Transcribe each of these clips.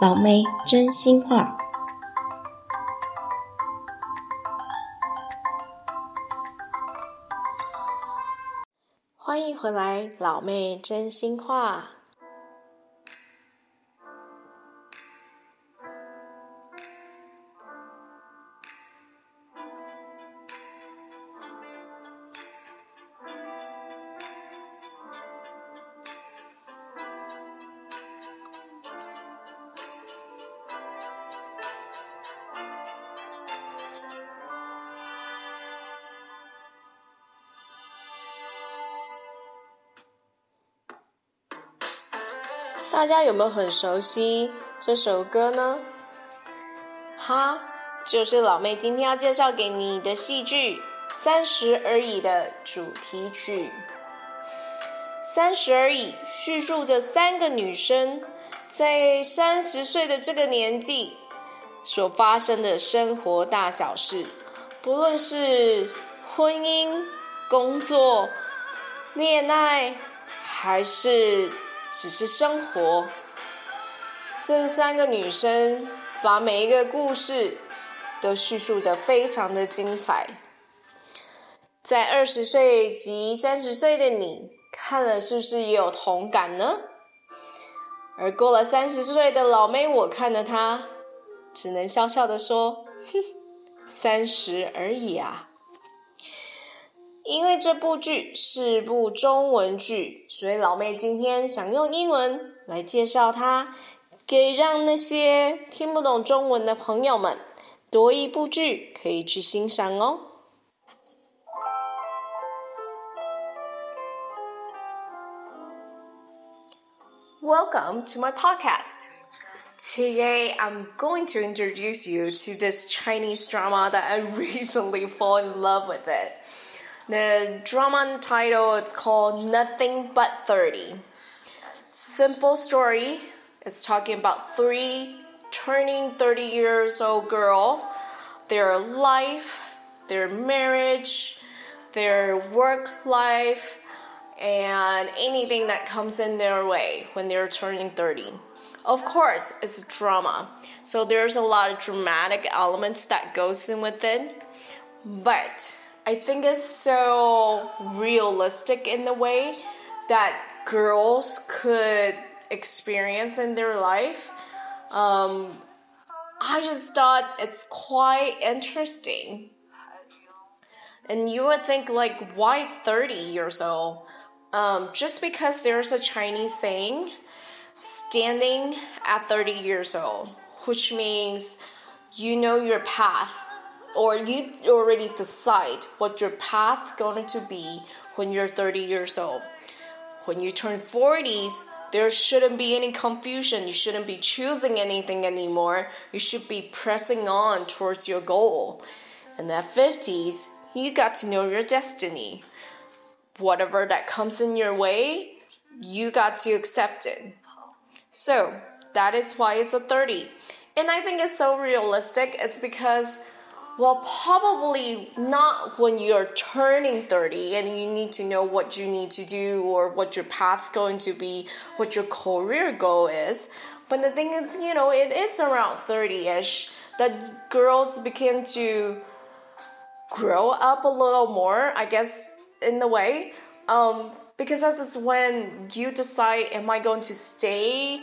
老妹真心话。欢迎回来，老妹真心话。大家有没有很熟悉这首歌呢？哈，就是老妹今天要介绍给你的戏剧《三十而已》的主题曲。《三十而已》叙述着三个女生在三十岁的这个年纪所发生的生活大小事，不论是婚姻、工作、恋爱，还是。只是生活，这三个女生把每一个故事都叙述的非常的精彩。在二十岁及三十岁的你看了是不是也有同感呢？而过了三十岁的老妹，我看了她，只能笑笑的说：“哼，三十而已啊。”因为这部剧是部中文剧，所以老妹今天想用英文来介绍它，给让那些听不懂中文的朋友们多一部剧可以去欣赏哦。Welcome to my podcast. Today I'm going to introduce you to this Chinese drama that I recently fall in love with it. The drama title is called Nothing But 30. Simple story It's talking about three turning 30 years old girl, their life, their marriage, their work life, and anything that comes in their way when they're turning 30. Of course, it's drama, so there's a lot of dramatic elements that goes in with it, but I think it's so realistic in the way that girls could experience in their life. Um, I just thought it's quite interesting. And you would think, like, why 30 years old? Um, just because there's a Chinese saying, standing at 30 years old, which means you know your path or you already decide what your path going to be when you're 30 years old. When you turn 40s, there shouldn't be any confusion. You shouldn't be choosing anything anymore. You should be pressing on towards your goal. And at 50s, you got to know your destiny. Whatever that comes in your way, you got to accept it. So, that is why it's a 30. And I think it's so realistic. It's because well, probably not when you're turning 30 and you need to know what you need to do or what your path going to be, what your career goal is. But the thing is, you know, it is around 30ish that girls begin to grow up a little more, I guess, in a way. Um, because that's when you decide, am I going to stay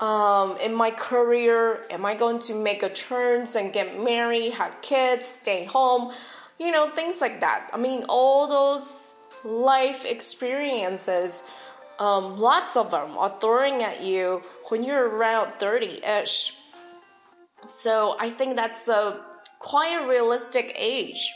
um, in my career? Am I going to make a turns and get married, have kids, stay home? You know, things like that. I mean, all those life experiences, um, lots of them are throwing at you when you're around 30 ish. So I think that's a quite a realistic age.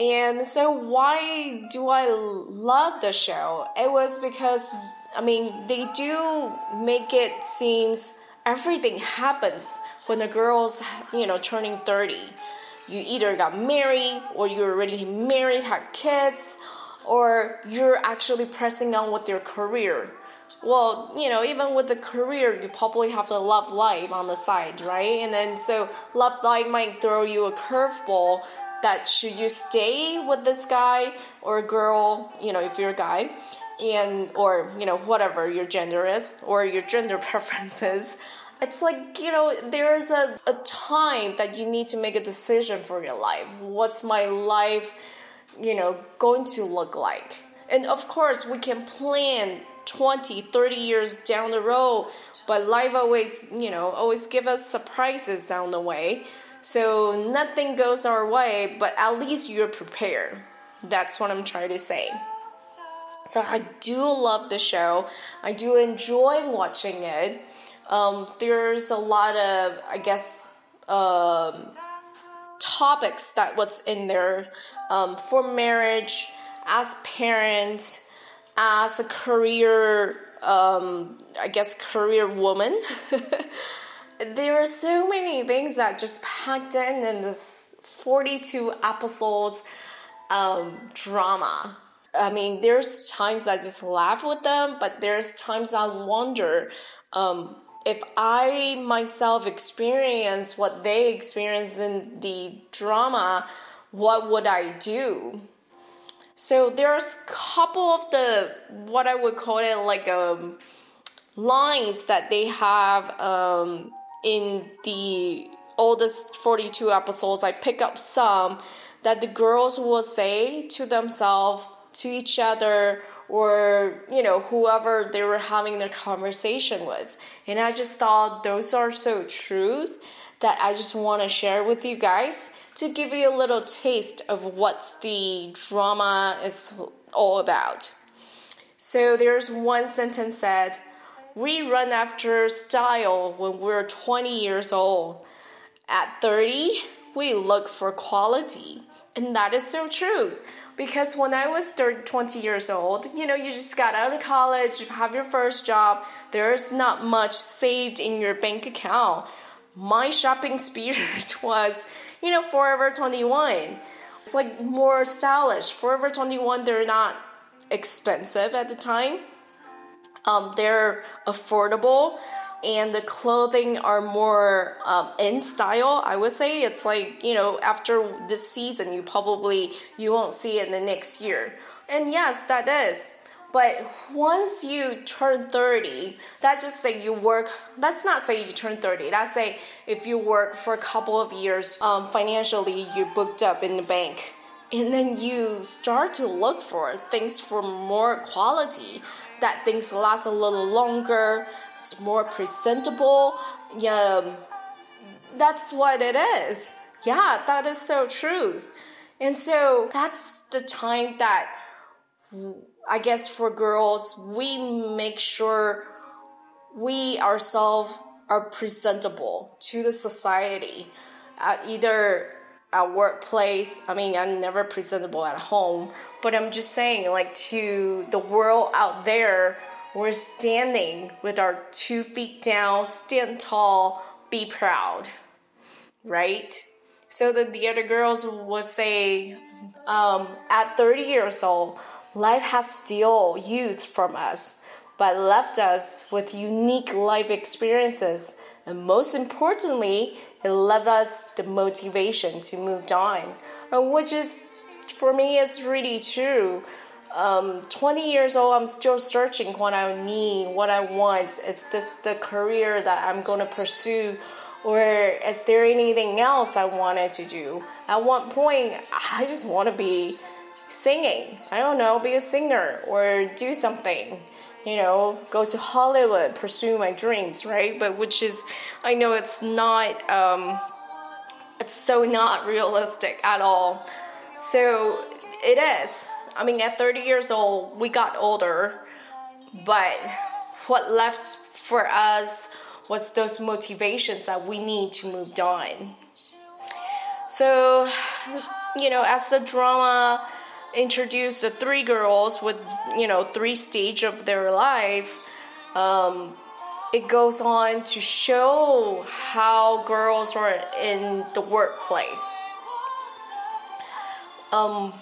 And so, why do I love the show? It was because I mean, they do make it seems everything happens when the girl's, you know, turning 30. You either got married or you're already married, have kids, or you're actually pressing on with your career. Well, you know, even with the career, you probably have the love life on the side, right? And then so love life might throw you a curveball that should you stay with this guy or girl, you know, if you're a guy, and or you know whatever your gender is or your gender preferences it's like you know there's a, a time that you need to make a decision for your life. What's my life you know going to look like? And of course we can plan 20 30 years down the road but life always you know always give us surprises down the way. So nothing goes our way but at least you're prepared. That's what i'm trying to say so I do love the show. I do enjoy watching it. Um, there's a lot of, I guess, um, topics that what's in there um, for marriage, as parents, as a career, um, I guess, career woman. there are so many things that just packed in in this 42 episodes um, drama I mean, there's times I just laugh with them, but there's times I wonder um, if I myself experience what they experience in the drama, what would I do? So there's a couple of the what I would call it like um, lines that they have um, in the oldest 42 episodes. I pick up some that the girls will say to themselves to each other or you know whoever they were having their conversation with. And i just thought those are so truth that i just want to share with you guys to give you a little taste of what the drama is all about. So there's one sentence said we run after style when we're 20 years old. At 30 we look for quality. And that is so true because when I was 30, 20 years old, you know, you just got out of college, you have your first job, there's not much saved in your bank account. My shopping experience was, you know, Forever 21. It's like more stylish. Forever 21, they're not expensive at the time. Um, they're affordable and the clothing are more um, in style i would say. It's like you know after this season you probably you won't see it in the next year. And yes that is. But once you turn 30 that's just say you work let's not say you turn 30 let's say if you work for a couple of years um, financially you're booked up in the bank. And then you start to look for things for more quality that things last a little longer it's more presentable. Yeah, that's what it is. Yeah, that is so true. And so that's the time that I guess for girls, we make sure we ourselves are presentable to the society at either at workplace. I mean, I'm never presentable at home, but I'm just saying, like, to the world out there we're standing with our two feet down, stand tall, be proud, right? So that the other girls would say, um, at 30 years old, life has steal youth from us, but left us with unique life experiences. And most importantly, it left us the motivation to move on, and which is, for me, is really true um, 20 years old, I'm still searching what I need, what I want. Is this the career that I'm going to pursue? Or is there anything else I wanted to do? At one point, I just want to be singing. I don't know, be a singer or do something. You know, go to Hollywood, pursue my dreams, right? But which is, I know it's not, um, it's so not realistic at all. So it is I mean, at 30 years old, we got older, but what left for us was those motivations that we need to move on. So, you know, as the drama introduced the three girls with, you know, three stage of their life, um, it goes on to show how girls are in the workplace. Um,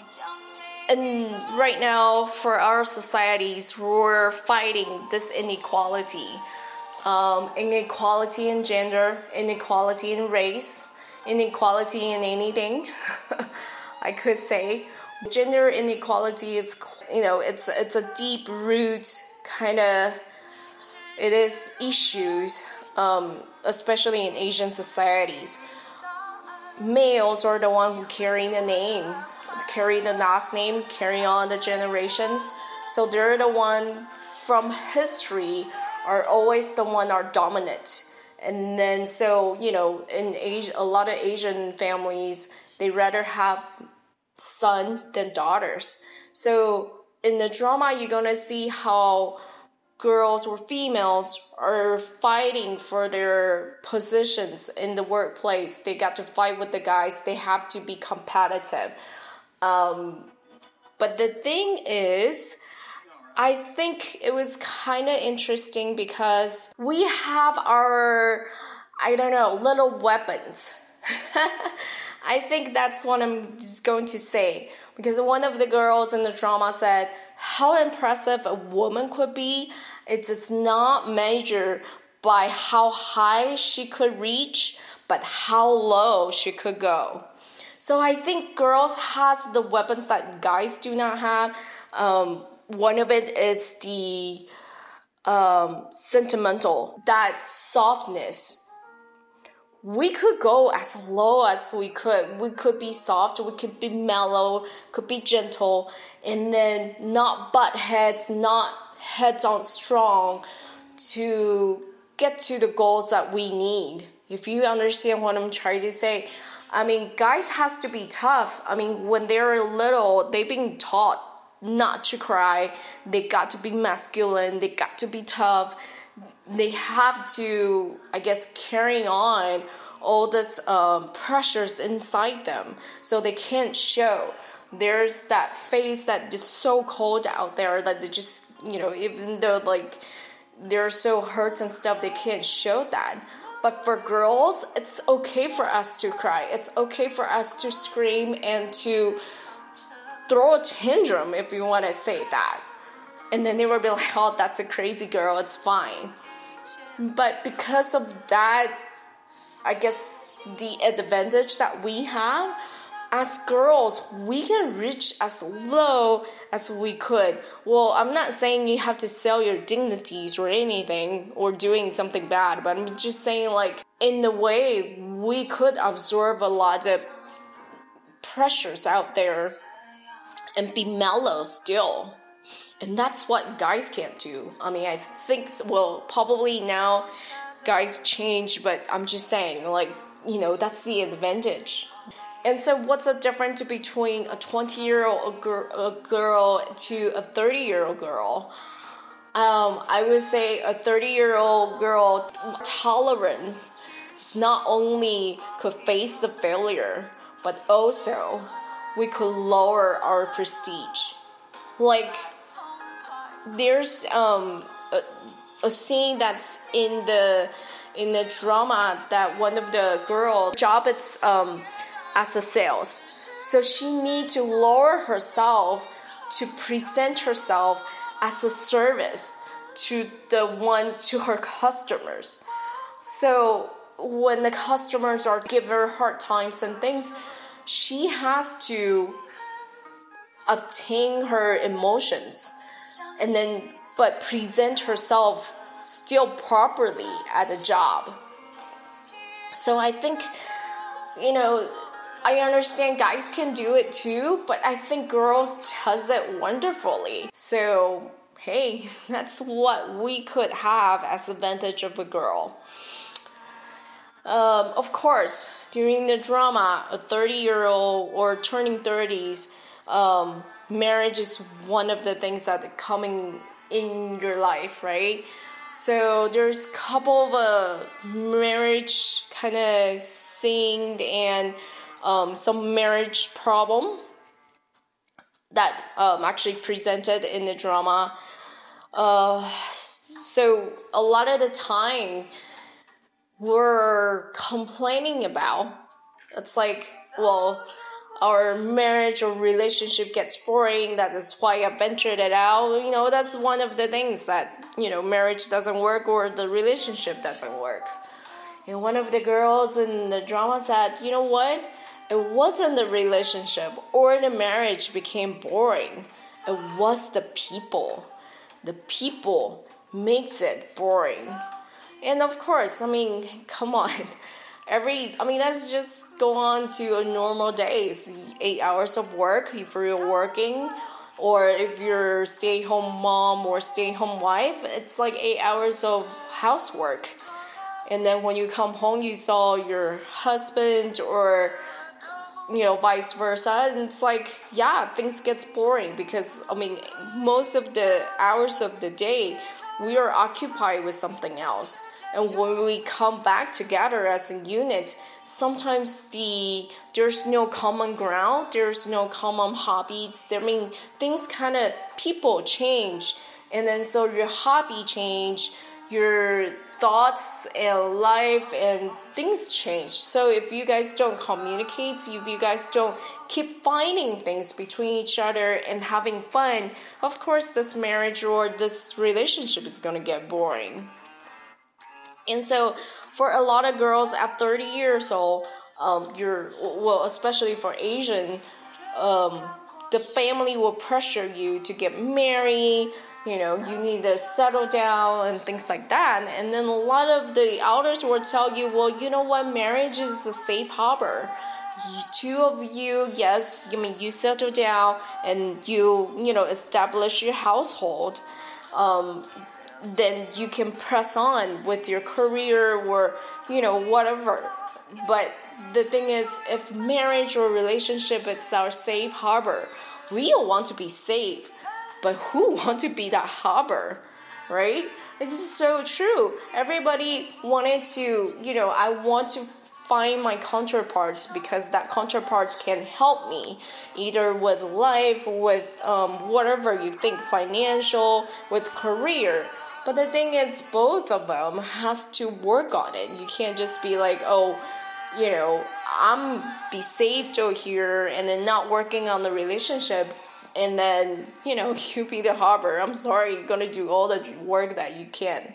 and right now for our societies we're fighting this inequality um, inequality in gender inequality in race inequality in anything i could say Gender inequality is, you know, it's it's a deep root kind of. It is issues, um, especially in Asian societies. Males are the one who carry the name, carry the last name, carry on the generations. So they're the one from history are always the one are dominant and then so you know in Asia, a lot of Asian families they rather have son than daughters. So in the drama, you're gonna see how girls or females are fighting for their positions in the workplace. They got to fight with the guys. They have to be competitive. Um, but the thing is, I think it was kind of interesting because we have our, I don't know, little weapons. I think that's what I'm just going to say because one of the girls in the drama said how impressive a woman could be. It does not measure by how high she could reach, but how low she could go. So I think girls has the weapons that guys do not have. Um, one of it is the um, sentimental, that softness. We could go as low as we could. We could be soft, we could be mellow, could be gentle, and then not butt heads, not heads on strong to get to the goals that we need. If you understand what I'm trying to say, I mean, guys has to be tough. I mean, when they're little, they've been taught not to cry. They got to be masculine. They got to be tough. They have to, I guess, carry on all this um, pressures inside them, so they can't show. There's that face that is so cold out there that they just, you know, even though like they're so hurt and stuff, they can't show that. But for girls, it's okay for us to cry. It's okay for us to scream and to throw a tantrum if you want to say that. And then they will be like, oh, that's a crazy girl, it's fine. But because of that, I guess the advantage that we have as girls, we can reach as low as we could. Well, I'm not saying you have to sell your dignities or anything or doing something bad, but I'm just saying, like, in the way we could absorb a lot of pressures out there and be mellow still. And that's what guys can't do. I mean, I think, well, probably now guys change, but I'm just saying, like, you know, that's the advantage. And so, what's the difference between a 20 year old girl to a 30 year old girl? Um, I would say a 30 year old girl tolerance not only could face the failure, but also we could lower our prestige. Like there's um a, a scene that's in the in the drama that one of the girl job it's um as a sales. So she need to lower herself to present herself as a service to the ones to her customers. So when the customers are give her hard times and things, she has to obtain her emotions and then but present herself still properly at the job so i think you know i understand guys can do it too but i think girls does it wonderfully so hey that's what we could have as advantage of a girl um, of course during the drama, a 30 year old or turning 30s, um, marriage is one of the things that are coming in your life, right? So there's couple of uh, marriage kind of scene and um, some marriage problem that um, actually presented in the drama. Uh, so a lot of the time, we're complaining about. It's like, well, our marriage or relationship gets boring. That is why I ventured it out. You know, that's one of the things that, you know, marriage doesn't work or the relationship doesn't work. And one of the girls in the drama said, you know what? It wasn't the relationship or the marriage became boring. It was the people. The people makes it boring. And of course, I mean, come on. Every, I mean, let's just go on to a normal days. Eight hours of work if you're working, or if you're stay-home mom or stay-home wife, it's like eight hours of housework. And then when you come home, you saw your husband or you know vice versa. And it's like yeah things gets boring because i mean most of the hours of the day we are occupied with something else. And when we come back together as a unit sometimes the there's no common ground there's no common hobbies. I mean things kind of people change. And then so your hobby change your thoughts and life and things change. So if you guys don't communicate, if you guys don't keep finding things between each other and having fun, of course this marriage or this relationship is going to get boring. And so for a lot of girls at 30 years old, um, you're well, especially for Asian, um, the family will pressure you to get married you know, you need to settle down and things like that. And then a lot of the elders will tell you, well, you know what, marriage is a safe harbor. You, Two of you, yes, I mean, you settle down and you, you know, establish your household. Um, then you can press on with your career or, you know, whatever. But the thing is, if marriage or relationship is our safe harbor, we all want to be safe but who want to be that harbor, right? This is so true. Everybody wanted to, you know, I want to find my counterparts because that counterpart can help me either with life, with um, whatever you think, financial, with career. But the thing is, both of them has to work on it. You can't just be like, oh, you know, I'm be saved over here and then not working on the relationship and then you know you be the harbor. I'm sorry you're gonna do all the work that you can.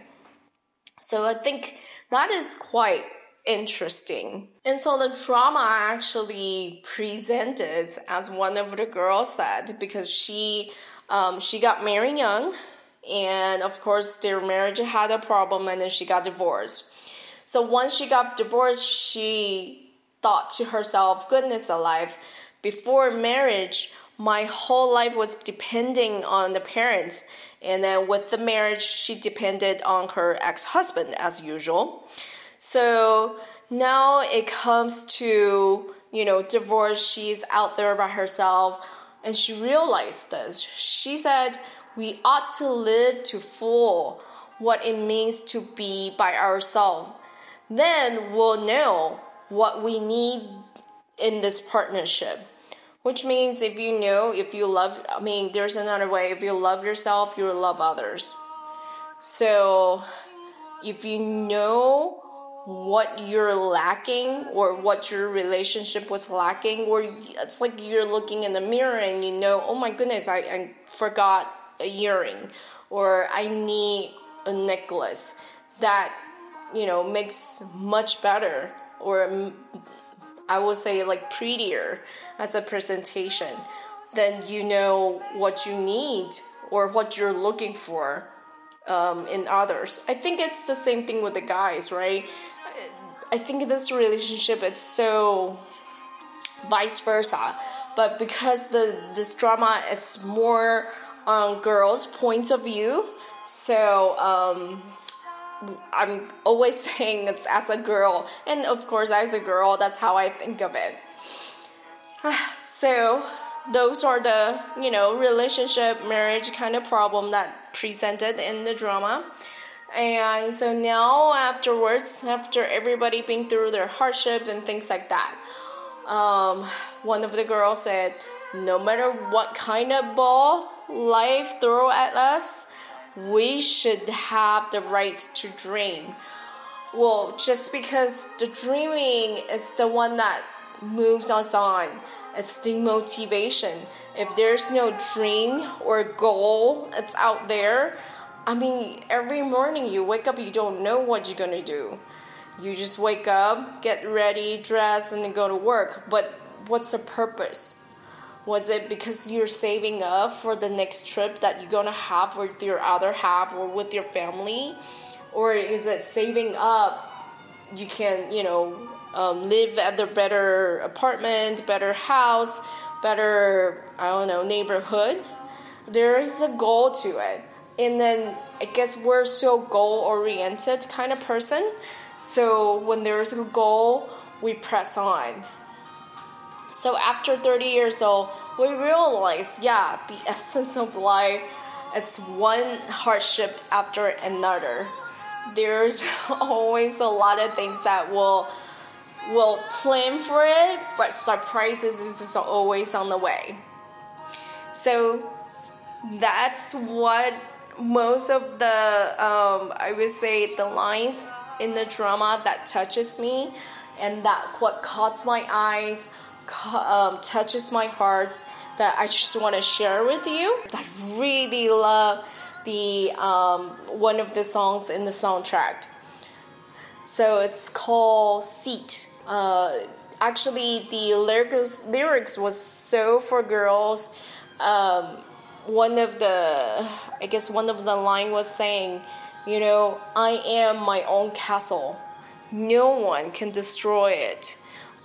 So i think that is quite interesting. And so the drama actually presented as one of the girls said because she um, she got married young and of course their marriage had a problem and then she got divorced. So once she got divorced she thought to herself goodness alive before marriage my whole life was depending on the parents. And then with the marriage, she depended on her ex husband as usual. So now it comes to, you know, divorce. She's out there by herself. And she realized this. She said, We ought to live to full what it means to be by ourselves. Then we'll know what we need in this partnership. Which means if you know, if you love, I mean, there's another way. If you love yourself, you will love others. So if you know what you're lacking or what your relationship was lacking, or it's like you're looking in the mirror and you know, oh my goodness, I, I forgot a earring, or I need a necklace that, you know, makes much better or I would say like prettier as a presentation, then you know what you need or what you're looking for um, in others. I think it's the same thing with the guys, right? I think this relationship it's so vice versa, but because the this drama it's more on girls' points of view, so um, I'm always saying it's as a girl, and of course, as a girl, that's how I think of it. so, those are the you know relationship, marriage kind of problem that presented in the drama. And so now, afterwards, after everybody been through their hardship and things like that, um, one of the girls said, "No matter what kind of ball life throw at us." We should have the right to dream. Well, just because the dreaming is the one that moves us on, it's the motivation. If there's no dream or goal, it's out there. I mean, every morning you wake up, you don't know what you're gonna do. You just wake up, get ready, dress, and then go to work. But what's the purpose? Was it because you're saving up for the next trip that you're gonna have with your other half or with your family? Or is it saving up you can, you know, um, live at the better apartment, better house, better, I don't know, neighborhood? There's a goal to it. And then I guess we're so goal oriented kind of person. So when there's a goal, we press on. So after 30 years old, we realize, yeah, the essence of life is one hardship after another. There's always a lot of things that will will plan for it, but surprises is just always on the way. So that's what most of the um, I would say the lines in the drama that touches me and that what caught my eyes um, touches my heart that I just want to share with you. I really love the um, one of the songs in the soundtrack. So it's called "Seat." Uh, actually, the lyrics lyrics was so for girls. Um, one of the, I guess one of the line was saying, you know, I am my own castle. No one can destroy it.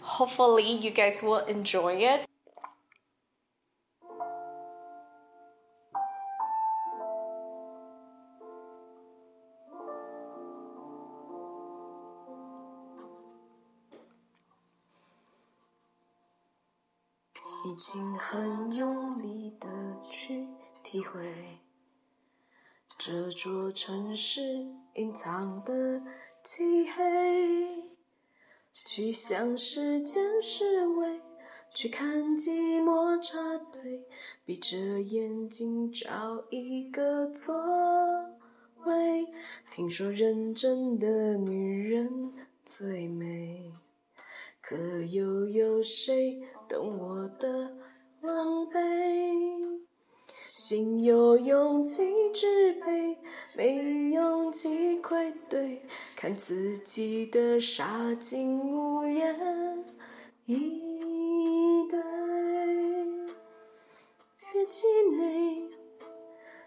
Hopefully, you guys will enjoy it. 已经很用力的去体会这座城市隐藏的漆黑。去向时间示威，去看寂寞插队，闭着眼睛找一个座位。听说认真的女人最美，可又有谁懂我的狼狈？心有勇气支配，没勇气愧对，看自己的傻劲无言以对。别气馁，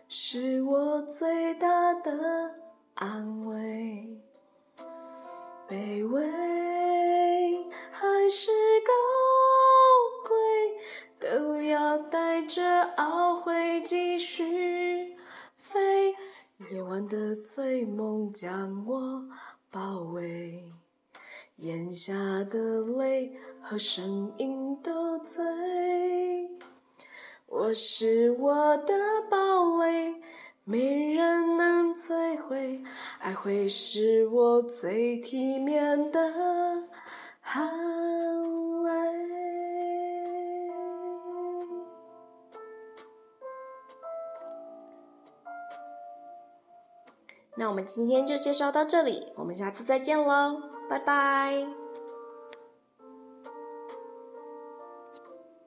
是我最大的安慰。卑微还是着懊悔继续飞，夜晚的醉梦将我包围，眼下的泪和声音都醉。我是我的堡垒，没人能摧毁，爱会是我最体面的捍卫那我们今天就介绍到这里，我们下次再见喽，拜拜。